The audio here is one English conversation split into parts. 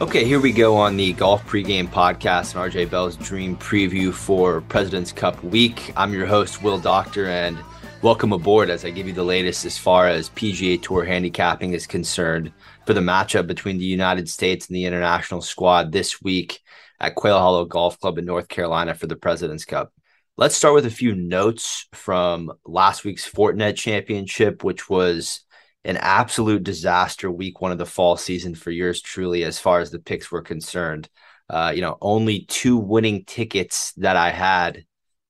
Okay, here we go on the golf pregame podcast and RJ Bell's dream preview for President's Cup week. I'm your host, Will Doctor, and welcome aboard as I give you the latest as far as PGA Tour handicapping is concerned for the matchup between the United States and the international squad this week at Quail Hollow Golf Club in North Carolina for the President's Cup. Let's start with a few notes from last week's Fortinet Championship, which was an absolute disaster week one of the fall season for yours truly as far as the picks were concerned. Uh, you know, only two winning tickets that I had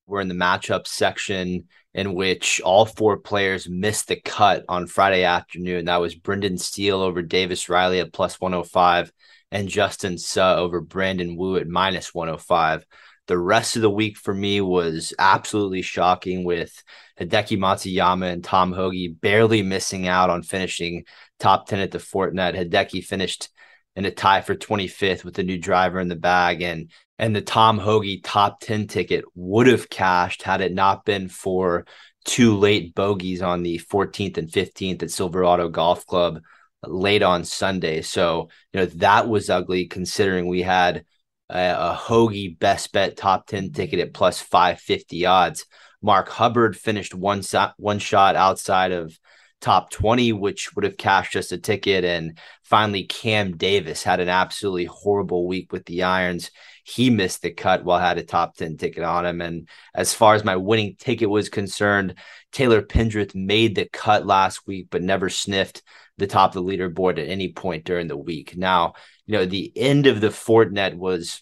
were in the matchup section in which all four players missed the cut on Friday afternoon. That was Brendan Steele over Davis Riley at plus 105 and Justin Suh over Brandon Wu at minus 105. The rest of the week for me was absolutely shocking with Hideki Matsuyama and Tom Hoge barely missing out on finishing top 10 at the Fortinet. Hideki finished in a tie for 25th with a new driver in the bag and and the Tom Hoge top 10 ticket would have cashed had it not been for two late bogeys on the 14th and 15th at Silverado Golf Club late on Sunday. So, you know, that was ugly considering we had a, Hoge best bet top 10 ticket at plus 550 odds. Mark Hubbard finished one, one shot outside of top 20, which would have cashed us a ticket. And finally, Cam Davis had an absolutely horrible week with the irons. He missed the cut while I had a top 10 ticket on him. And as far as my winning ticket was concerned, Taylor Pendrith made the cut last week, but never sniffed the top of the leaderboard at any point during the week. Now, you know, the end of the Fortinet was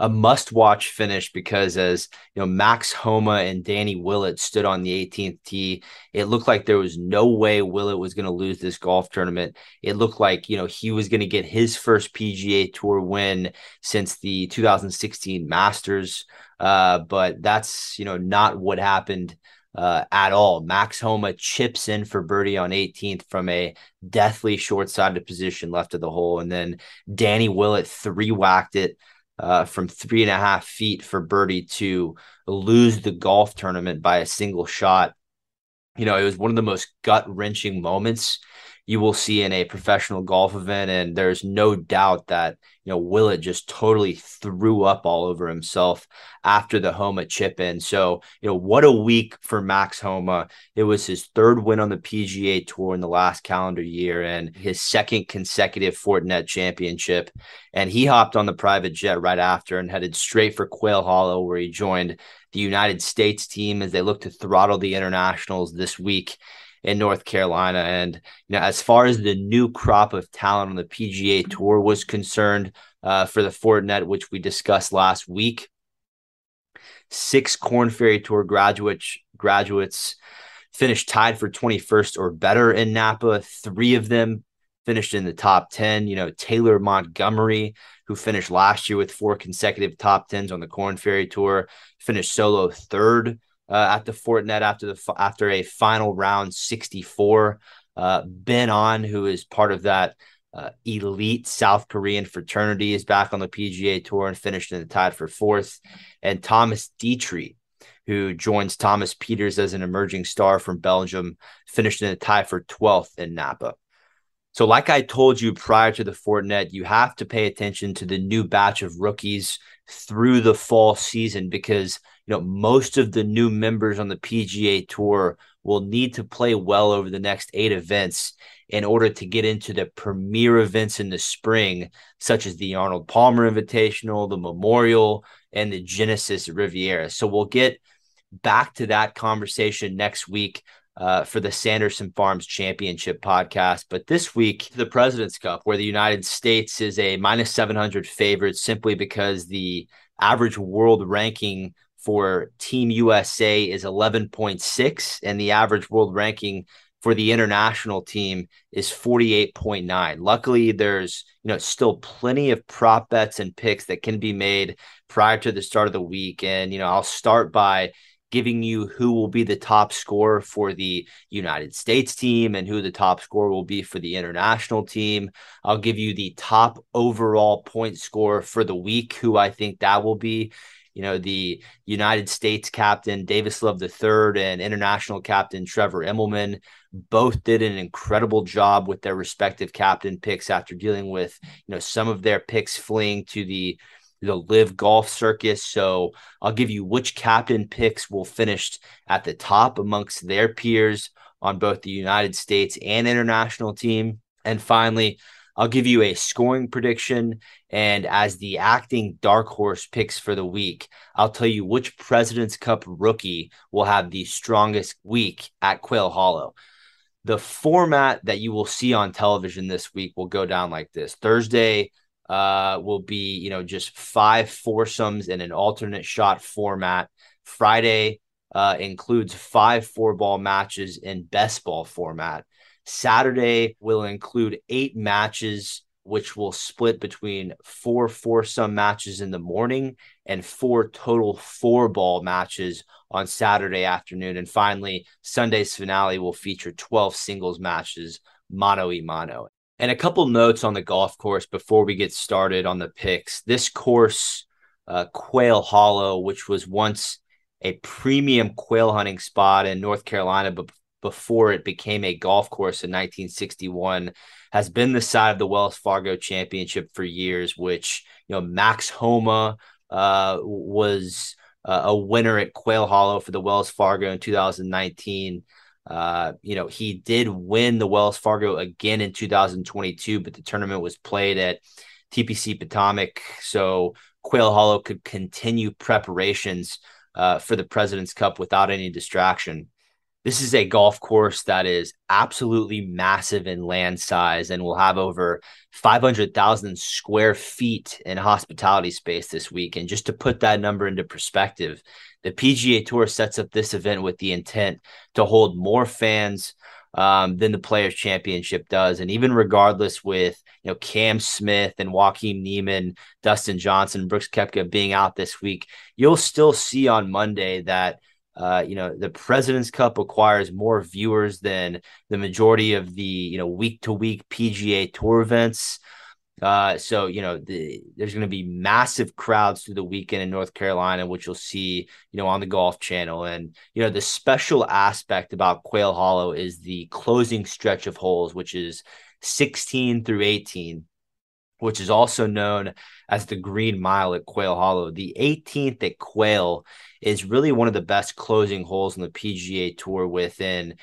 a must watch finish because as you know Max Homa and Danny Willett stood on the 18th tee it looked like there was no way Willett was going to lose this golf tournament. It looked like you know he was going to get his first PGA tour win since the 2016 Masters. Uh, but that's you know not what happened uh, at all. Max Homa chips in for birdie on 18th from a deathly short sided position left of the hole. And then Danny Willett three whacked it uh, from three and a half feet for birdie to lose the golf tournament by a single shot. You know, it was one of the most gut wrenching moments you will see in a professional golf event. And there's no doubt that, you know, Willett just totally threw up all over himself after the Homa chip in. So, you know, what a week for Max Homa. It was his third win on the PGA Tour in the last calendar year and his second consecutive Fortinet championship. And he hopped on the private jet right after and headed straight for Quail Hollow, where he joined the United States team as they look to throttle the internationals this week in North Carolina. And you know, as far as the new crop of talent on the PGA Tour was concerned, uh, for the Fortinet, which we discussed last week, six Korn Ferry Tour graduates graduates finished tied for 21st or better in Napa. Three of them finished in the top 10. You know, Taylor Montgomery, who finished last year with four consecutive top 10s on the Korn Ferry Tour, finished solo third uh, at the Fortinet after the after a final round 64. Uh, Ben An, who is part of that uh, elite South Korean fraternity, is back on the PGA Tour and finished in the tied for fourth. And Thomas Detry, who joins Thomas Pieters as an emerging star from Belgium, finished in the tie for 12th in Napa. So, like I told you prior to the Fortinet, you have to pay attention to the new batch of rookies through the fall season because you know most of the new members on the PGA Tour will need to play well over the next eight events in order to get into the premier events in the spring, such as the Arnold Palmer Invitational, the Memorial, and the Genesis Riviera. So we'll get back to that conversation next week uh, for the Sanderson Farms Championship podcast. But this week, the President's Cup, where the United States is a minus 700 favorite simply because the average world ranking for Team USA is 11.6, and the average world ranking for the international team is 48.9. Luckily, there's you know still plenty of prop bets and picks that can be made prior to the start of the week. And you know, I'll start by giving you who will be the top scorer for the United States team and who the top scorer will be for the international team. I'll give you the top overall point score for the week, who I think that will be. You know, the United States captain Davis Love III and international captain Trevor Immelman both did an incredible job with their respective captain picks after dealing with, you know, some of their picks fleeing to the the live golf circus. So I'll give you which captain picks will finish at the top amongst their peers on both the United States and international team. And finally, I'll give you a scoring prediction. And as the acting dark horse picks for the week, I'll tell you which President's Cup rookie will have the strongest week at Quail Hollow. The format that you will see on television this week will go down like this Thursday, uh, will be, you know, just five foursomes in an alternate shot format. Friday uh, includes five four ball matches in best ball format. Saturday will include eight matches, which will split between four foursome matches in the morning and four total four ball matches on Saturday afternoon. And finally, Sunday's finale will feature 12 singles matches, mano y mano. And a couple notes on the golf course before we get started on the picks. This course, uh, Quail Hollow, which was once a premium quail hunting spot in North Carolina, but before it became a golf course in 1961, has been the side of the Wells Fargo Championship for years. Which you know, Max Homa uh, was uh, a winner at Quail Hollow for the Wells Fargo in 2019. Uh, you know, he did win the Wells Fargo again in 2022, but the tournament was played at TPC Potomac. So Quail Hollow could continue preparations uh, for the President's Cup without any distraction. This is a golf course that is absolutely massive in land size and will have over 500,000 square feet in hospitality space this week. And just to put that number into perspective, the PGA Tour sets up this event with the intent to hold more fans um, than the Players Championship does, and even regardless, with you know Cam Smith and Joaquin Niemann, Dustin Johnson, Brooks Koepka being out this week, you'll still see on Monday that. Uh, you know the President's Cup acquires more viewers than the majority of the you know week to week PGA Tour events. Uh, so you know, the, there's going to be massive crowds through the weekend in North Carolina, which you'll see, you know, on the Golf Channel. And you know, the special aspect about Quail Hollow is the closing stretch of holes, which is 16 through 18, which is also known as the Green Mile at Quail Hollow. The 18th at Quail is really one of the best closing holes in the PGA Tour within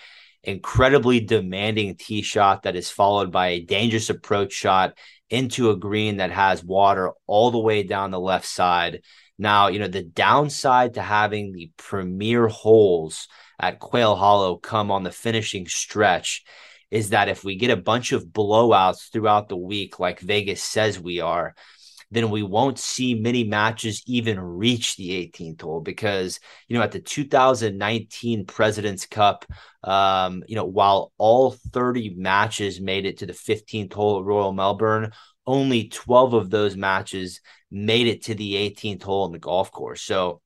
incredibly demanding tee shot that is followed by a dangerous approach shot into a green that has water all the way down the left side. Now, you know, the downside to having the premier holes at Quail Hollow come on the finishing stretch is that if we get a bunch of blowouts throughout the week, like Vegas says we are, then we won't see many matches even reach the 18th hole because you know at the 2019 President's Cup, um, you know while all 30 matches made it to the 15th hole at Royal Melbourne, only 12 of those matches made it to the 18th hole in the golf course. So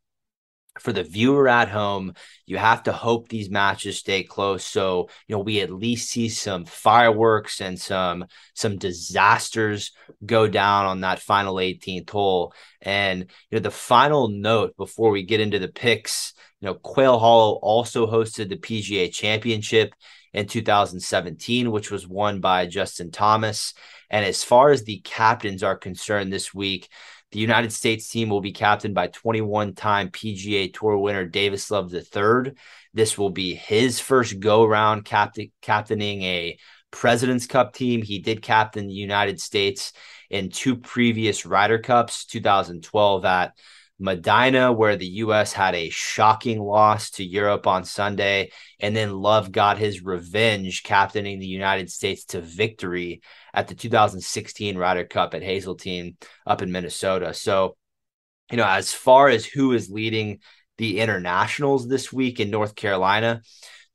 for the viewer at home, you have to hope these matches stay close. So, you know, we at least see some fireworks and some some disasters go down on that final 18th hole. And you know, the final note before we get into the picks, you know, Quail Hollow also hosted the PGA Championship in 2017, which was won by Justin Thomas. And as far as the captains are concerned this week, the United States team will be captained by 21 time PGA Tour winner Davis Love III. This will be his first go round captain, captaining a President's Cup team. He did captain the United States in two previous Ryder Cups, 2012 at Medinah, where the U.S. had a shocking loss to Europe on Sunday. And then Love got his revenge, captaining the United States to victory at the 2016 Ryder Cup at Hazeltine up in Minnesota. So, you know, as far as who is leading the internationals this week in North Carolina,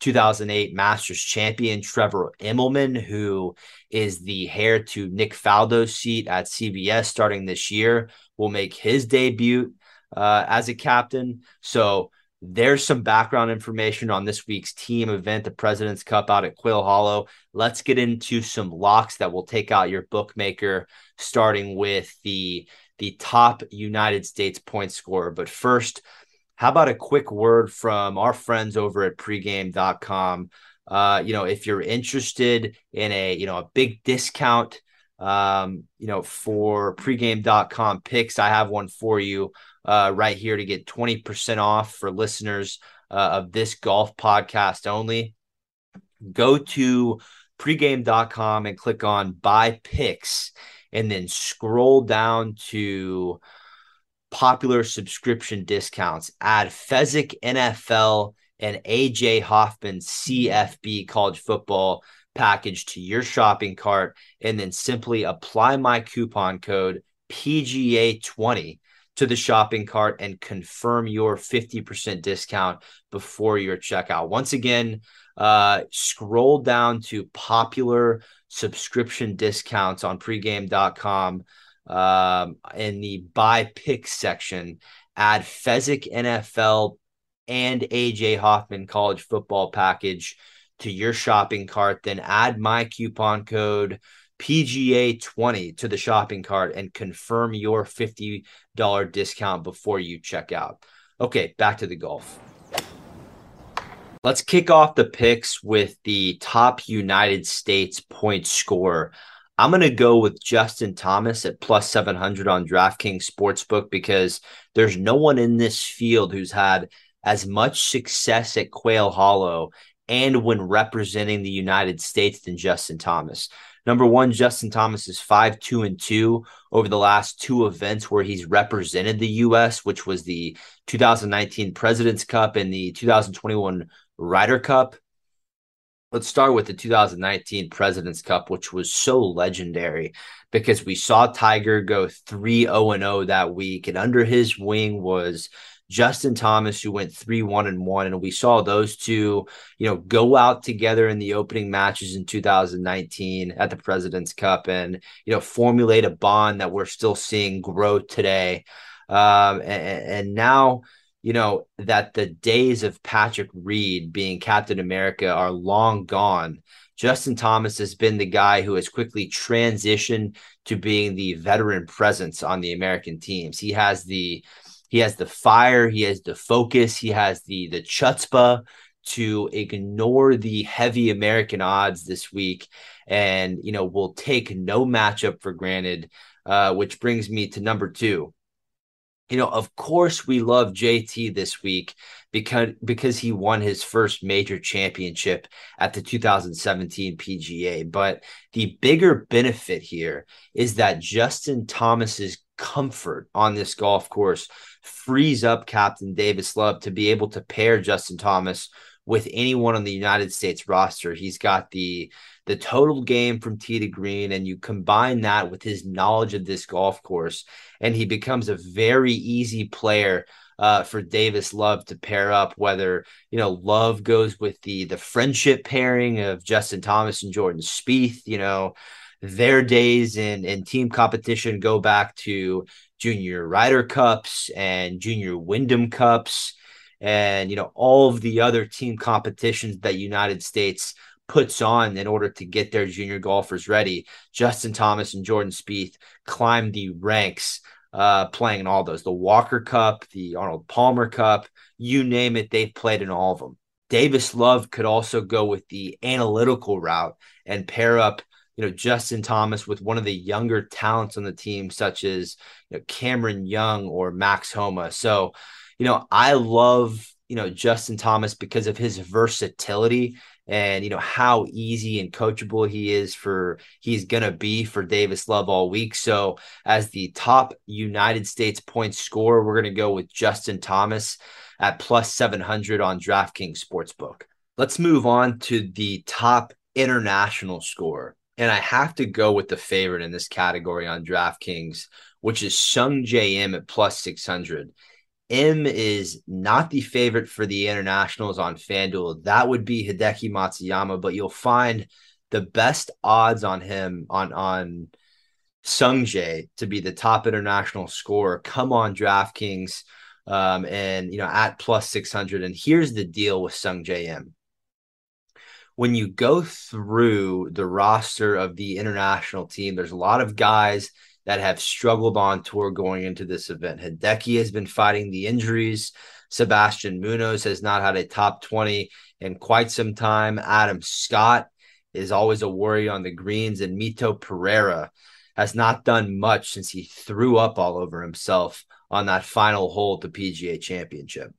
2008 Masters champion Trevor Immelman, who is the heir to Nick Faldo's seat at CBS starting this year, will make his debut uh, as a captain. So there's some background information on this week's team event, the President's Cup out at Quail Hollow. Let's get into some locks that will take out your bookmaker, starting with the the top United States point scorer. But first, how about a quick word from our friends over at pregame.com? Uh, you know, if you're interested in a, you know, a big discount, um, you know, for pregame.com picks, I have one for you uh, right here to get 20% off for listeners uh, of this golf podcast only. Go to pregame.com and click on buy picks and then scroll down to popular subscription discounts. Add Fezzik NFL and AJ Hoffman CFB college football package to your shopping cart and then simply apply my coupon code PGA20 to the shopping cart and confirm your 50% discount before your checkout. Once again, uh, scroll down to popular subscription discounts on pregame.com um, in the buy pick section. Add Fezzik NFL and AJ Hoffman college football package to your shopping cart. Then add my coupon code PGA20 to the shopping cart and confirm your $50 discount before you check out. Okay, back to the golf. Let's kick off the picks with the top United States point scorer. I'm going to go with Justin Thomas at plus 700 on DraftKings Sportsbook because there's no one in this field who's had as much success at Quail Hollow and when representing the United States than Justin Thomas. Number one, Justin Thomas is 5 2 and 2 over the last two events where he's represented the U.S., which was the 2019 President's Cup and the 2021 Ryder Cup. Let's start with the 2019 President's Cup, which was so legendary because we saw Tiger go 3 0 0 that week. And under his wing was Justin Thomas, who went 3 1 and 1. And we saw those two, you know, go out together in the opening matches in 2019 at the President's Cup and, you know, formulate a bond that we're still seeing grow today. Um, and, and now, you know, that the days of Patrick Reed being Captain America are long gone. Justin Thomas has been the guy who has quickly transitioned to being the veteran presence on the American teams. He has the he has the fire, he has the focus, he has the the chutzpah to ignore the heavy American odds this week, and you know will take no matchup for granted. Uh, which brings me to number two you know, of course we love JT this week because because he won his first major championship at the 2017 PGA. But the bigger benefit here is that Justin Thomas's comfort on this golf course frees up Captain Davis Love to be able to pair Justin Thomas with anyone on the United States roster. He's got the the total game from tee to green, and you combine that with his knowledge of this golf course, and he becomes a very easy player uh, for Davis Love to pair up. Whether you know Love goes with the the friendship pairing of Justin Thomas and Jordan Spieth, you know their days in in team competition go back to junior Ryder Cups and junior Wyndham Cups, and you know all of the other team competitions that United States puts on in order to get their junior golfers ready. Justin Thomas and Jordan Spieth climbed the ranks uh, playing in all those the Walker Cup, the Arnold Palmer Cup, you name it, they've played in all of them. Davis Love could also go with the analytical route and pair up, you know, Justin Thomas with one of the younger talents on the team, such as you know, Cameron Young or Max Homa. So, you know, I love you know Justin Thomas because of his versatility and you know how easy and coachable he is for he's gonna be for Davis Love all week. So as the top United States point scorer, we're gonna go with Justin Thomas at plus 700 on DraftKings Sportsbook. Let's move on to the top international score. And I have to go with the favorite in this category on DraftKings, which is Sungjae Im at plus 600. Im is not the favorite for the internationals on FanDuel. That would be Hideki Matsuyama, but you'll find the best odds on him on on Sungjae to be the top international scorer. Come on, DraftKings, um, and you know at plus six hundred. And here's the deal with Sungjae Im. When you go through the roster of the international team, there's a lot of guys that have struggled on tour going into this event. Hideki has been fighting the injuries. Sebastian Munoz has not had a top 20 in quite some time. Adam Scott is always a worry on the greens, and Mito Pereira has not done much since he threw up all over himself on that final hole at the PGA Championship.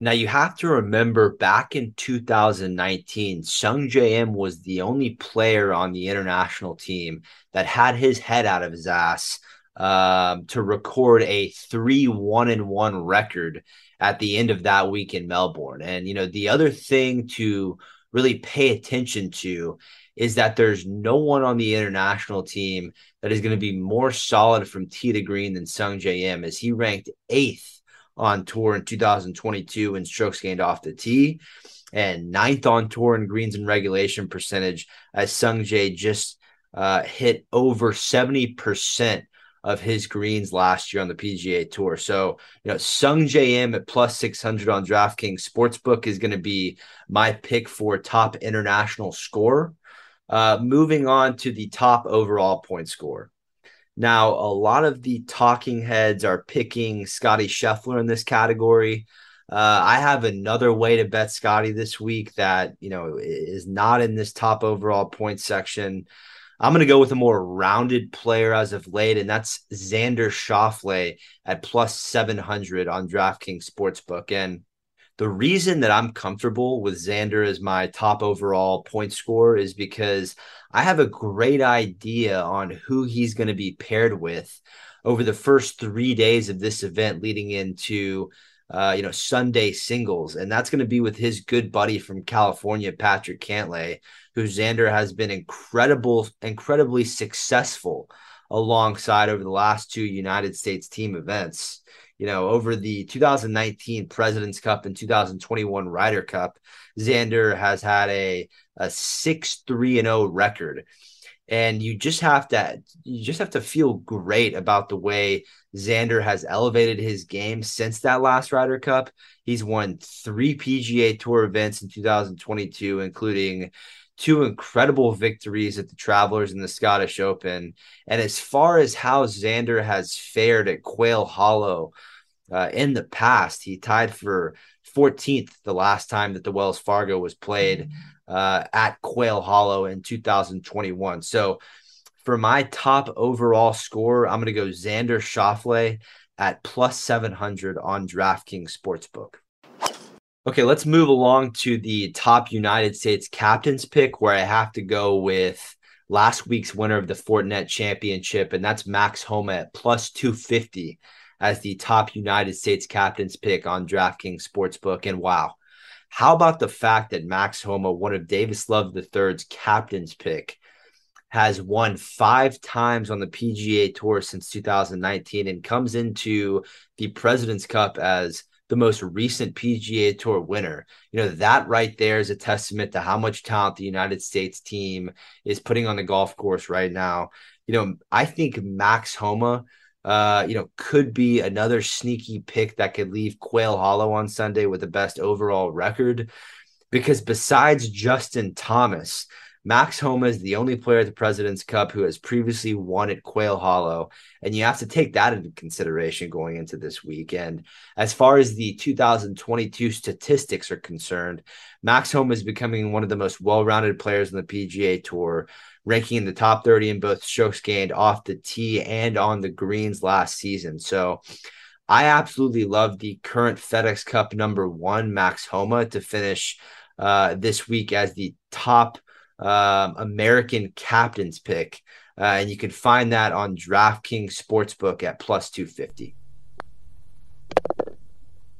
Now you have to remember back in 2019, Sungjae Im was the only player on the international team that had his head out of his ass um, to record a three one and one record at the end of that week in Melbourne. And you know the other thing to really pay attention to is that there's no one on the international team that is going to be more solid from tee to green than Sungjae Im, as he ranked eighth on tour in 2022 in strokes gained off the tee and ninth on tour in greens and regulation percentage as Sungjae just uh, hit over 70% of his greens last year on the PGA Tour. So, you know, Sungjae Im at plus 600 on DraftKings Sportsbook is going to be my pick for top international score. Uh, moving on to the top overall point score. Now, a lot of the talking heads are picking Scotty Scheffler in this category. Uh, I have another way to bet Scotty this week that you know is not in this top overall point section. I'm going to go with a more rounded player as of late, and that's Xander Schauffele at plus 700 on DraftKings Sportsbook. And the reason that I'm comfortable with Xander as my top overall point score is because I have a great idea on who he's going to be paired with over the first three days of this event leading into uh, you know Sunday singles, and that's going to be with his good buddy from California, Patrick Cantlay, who Xander has been incredible, incredibly successful alongside over the last two United States team events. You know, over the 2019 President's Cup and 2021 Ryder Cup, Xander has had a a 6 3 and 0 record. And you just have to you just have to feel great about the way Xander has elevated his game since that last Ryder Cup. He's won three PGA Tour events in 2022, including two incredible victories at the Travelers and the Scottish Open. And as far as how Xander has fared at Quail Hollow uh, in the past, he tied for 14th the last time that the Wells Fargo was played uh, at Quail Hollow in 2021. So for my top overall score, I'm going to go Xander Schauffele at plus 700 on DraftKings Sportsbook. Okay, let's move along to the top United States captain's pick, where I have to go with last week's winner of the Fortinet Championship, and that's Max Homa at plus 250 as the top United States captain's pick on DraftKings Sportsbook. And wow, how about the fact that Max Homa, one of Davis Love III's captain's pick, has won five times on the PGA Tour since 2019 and comes into the President's Cup as the most recent PGA Tour winner. You know, that right there is a testament to how much talent the United States team is putting on the golf course right now. You know, I think Max Homa, uh, you know, could be another sneaky pick that could leave Quail Hollow on Sunday with the best overall record. Because besides Justin Thomas, Max Homa is the only player at the President's Cup who has previously won at Quail Hollow. And you have to take that into consideration going into this weekend. As far as the 2022 statistics are concerned, Max Homa is becoming one of the most well rounded players on the PGA Tour, ranking in the top 30 in both strokes gained off the tee and on the greens last season. So, I absolutely love the current FedEx Cup number one, Max Homa, to finish uh, this week as the top um, American captain's pick. Uh, and you can find that on DraftKings Sportsbook at plus 250.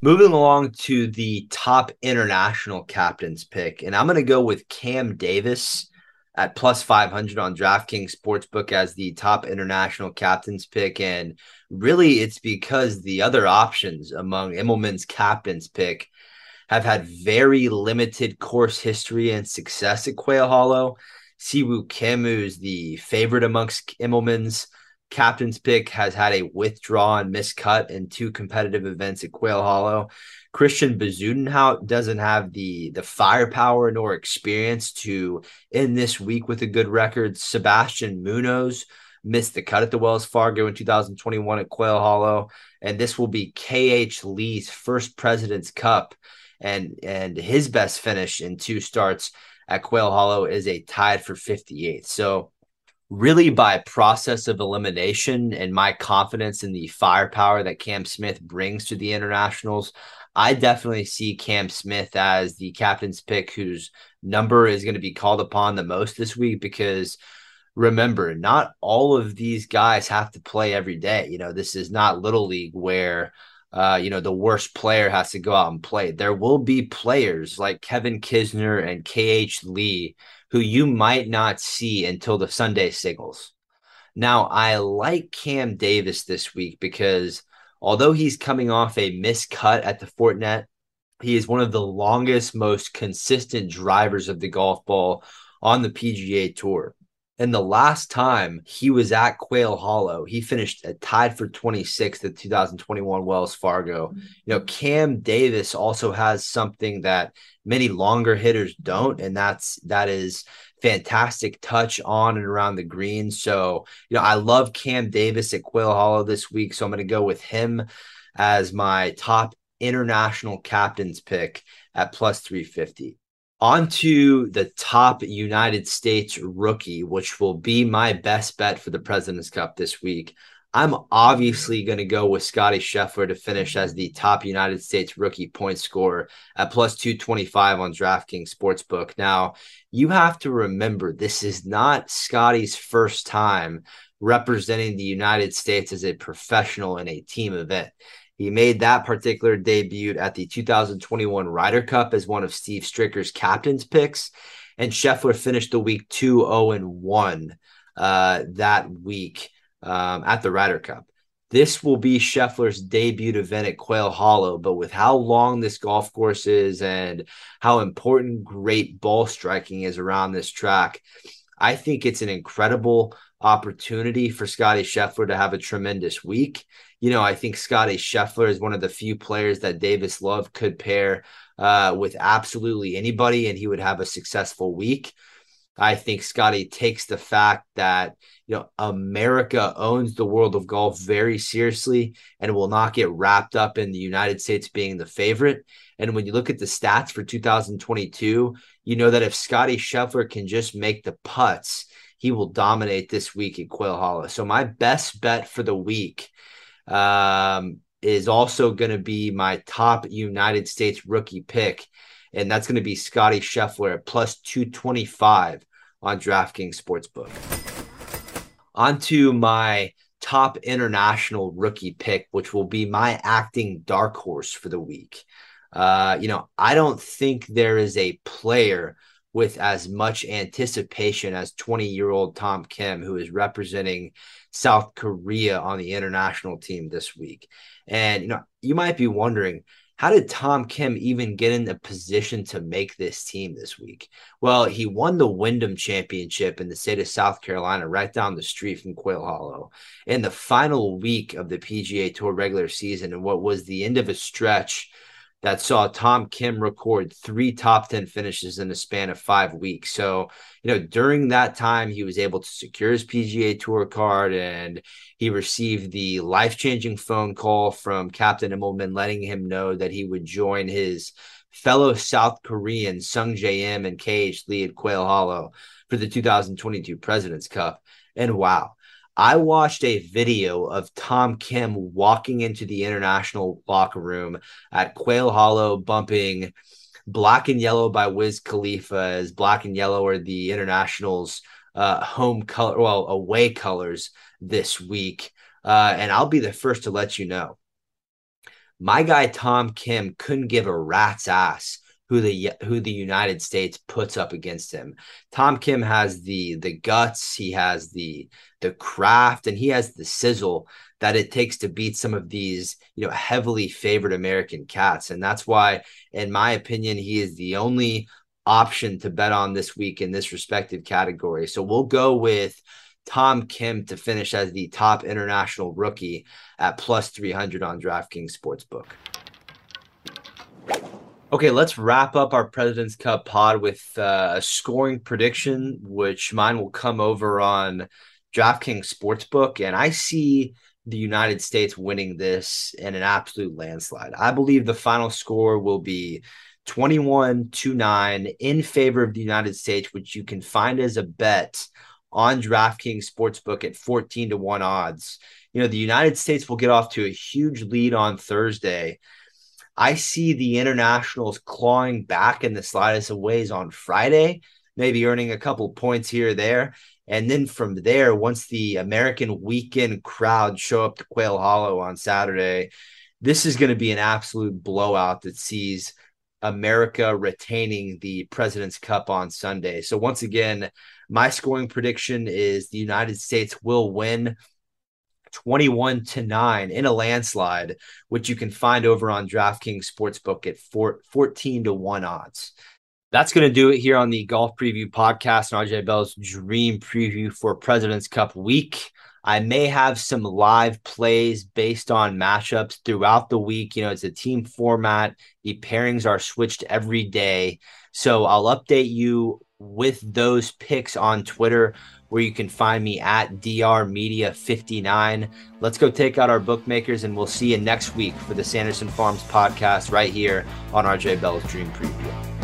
Moving along to the top international captain's pick. And I'm going to go with Cam Davis at plus 500 on DraftKings Sportsbook as the top international captain's pick. And really, it's because the other options among Immelman's captain's pick have had very limited course history and success at Quail Hollow. Siwoo Kim, who's the favorite amongst Immelman's captain's pick, has had a withdraw and miscut in two competitive events at Quail Hollow. Christian Bezuidenhout doesn't have the the firepower nor experience to end this week with a good record. Sebastian Munoz missed the cut at the Wells Fargo in 2021 at Quail Hollow, and this will be KH Lee's first President's Cup, and and his best finish in two starts at Quail Hollow is a tied for 58th. So really by process of elimination and my confidence in the firepower that Cam Smith brings to the internationals, I definitely see Cam Smith as the captain's pick whose number is going to be called upon the most this week because remember, not all of these guys have to play every day. You know, this is not little league where uh, you know, the worst player has to go out and play. There will be players like Kevin Kisner and KH Lee who you might not see until the Sunday singles. Now, I like Cam Davis this week because although he's coming off a miscut at the Fortinet, he is one of the longest, most consistent drivers of the golf ball on the PGA Tour. And the last time he was at Quail Hollow, he finished tied for 26th at 2021 Wells Fargo. You know, Cam Davis also has something that many longer hitters don't, and that's that is fantastic touch on and around the green. So, you know, I love Cam Davis at Quail Hollow this week. So I'm going to go with him as my top international captain's pick at plus 350. On to the top United States rookie, which will be my best bet for the President's Cup this week. I'm obviously going to go with Scotty Scheffler to finish as the top United States rookie point scorer at plus 225 on DraftKings Sportsbook. Now, you have to remember this is not Scotty's first time representing the United States as a professional in a team event. He made that particular debut at the 2021 Ryder Cup as one of Steve Stricker's captain's picks. And Scheffler finished the week 2 0 and 1 uh, that week um, at the Ryder Cup. This will be Scheffler's debut event at Quail Hollow, but with how long this golf course is and how important great ball striking is around this track, I think it's an incredible opportunity for Scotty Scheffler to have a tremendous week you know, I think Scotty Scheffler is one of the few players that Davis Love could pair uh, with absolutely anybody, and he would have a successful week. I think Scotty takes the fact that you know America owns the world of golf very seriously and will not get wrapped up in the United States being the favorite. And when you look at the stats for 2022, you know that if Scotty Scheffler can just make the putts, he will dominate this week at Quail Hollow. So my best bet for the week um, is also going to be my top United States rookie pick. And that's going to be Scotty Scheffler at plus 225 on DraftKings Sportsbook. On to my top international rookie pick, which will be my acting dark horse for the week. Uh, you know, I don't think there is a player with as much anticipation as 20 year old Tom Kim, who is representing South Korea on the international team this week. And, you know, you might be wondering, how did Tom Kim even get in a position to make this team this week? Well, he won the Wyndham Championship in the state of South Carolina, right down the street from Quail Hollow, in the final week of the PGA Tour regular season, and what was the end of a stretch that saw Tom Kim record three top 10 finishes in the span of five weeks. So, you know, during that time, he was able to secure his PGA Tour card and he received the life changing phone call from Captain Immelman letting him know that he would join his fellow South Korean Sung Jae Im and KH Lee at Quail Hollow for the 2022 President's Cup. And wow, I watched a video of Tom Kim walking into the international locker room at Quail Hollow, bumping Black and Yellow by Wiz Khalifa as Black and Yellow are the internationals' uh, home color, well, away colors this week. Uh, and I'll be the first to let you know. My guy Tom Kim couldn't give a rat's ass who the who the United States puts up against him. Tom Kim has the the guts, he has the the craft, and he has the sizzle that it takes to beat some of these you know heavily favored American cats, and that's why, in my opinion, he is the only option to bet on this week in this respective category. So we'll go with. Tom Kim to finish as the top international rookie at plus 300 on DraftKings Sportsbook. Okay, let's wrap up our President's Cup pod with uh, a scoring prediction, which mine will come over on DraftKings Sportsbook, and I see the United States winning this in an absolute landslide. I believe the final score will be 21 to 9 in favor of the United States, which you can find as a bet on DraftKings Sportsbook at 14 to 1 odds. You know, the United States will get off to a huge lead on Thursday. I see the internationals clawing back in the slightest of ways on Friday, maybe earning a couple points here or there. And then from there, once the American weekend crowd show up to Quail Hollow on Saturday, this is going to be an absolute blowout that sees America retaining the President's Cup on Sunday. So, once again, my scoring prediction is the United States will win 21 to 9 in a landslide, which you can find over on DraftKings Sportsbook at four, 14 to 1 odds. That's going to do it here on the Golf Preview Podcast and RJ Bell's Dream Preview for President's Cup week. I may have some live plays based on matchups throughout the week. You know, it's a team format. The pairings are switched every day. So I'll update you with those picks on Twitter, where you can find me at DR Media 59. Let's go take out our bookmakers, and we'll see you next week for the Sanderson Farms podcast right here on RJ Bell's Dream Preview.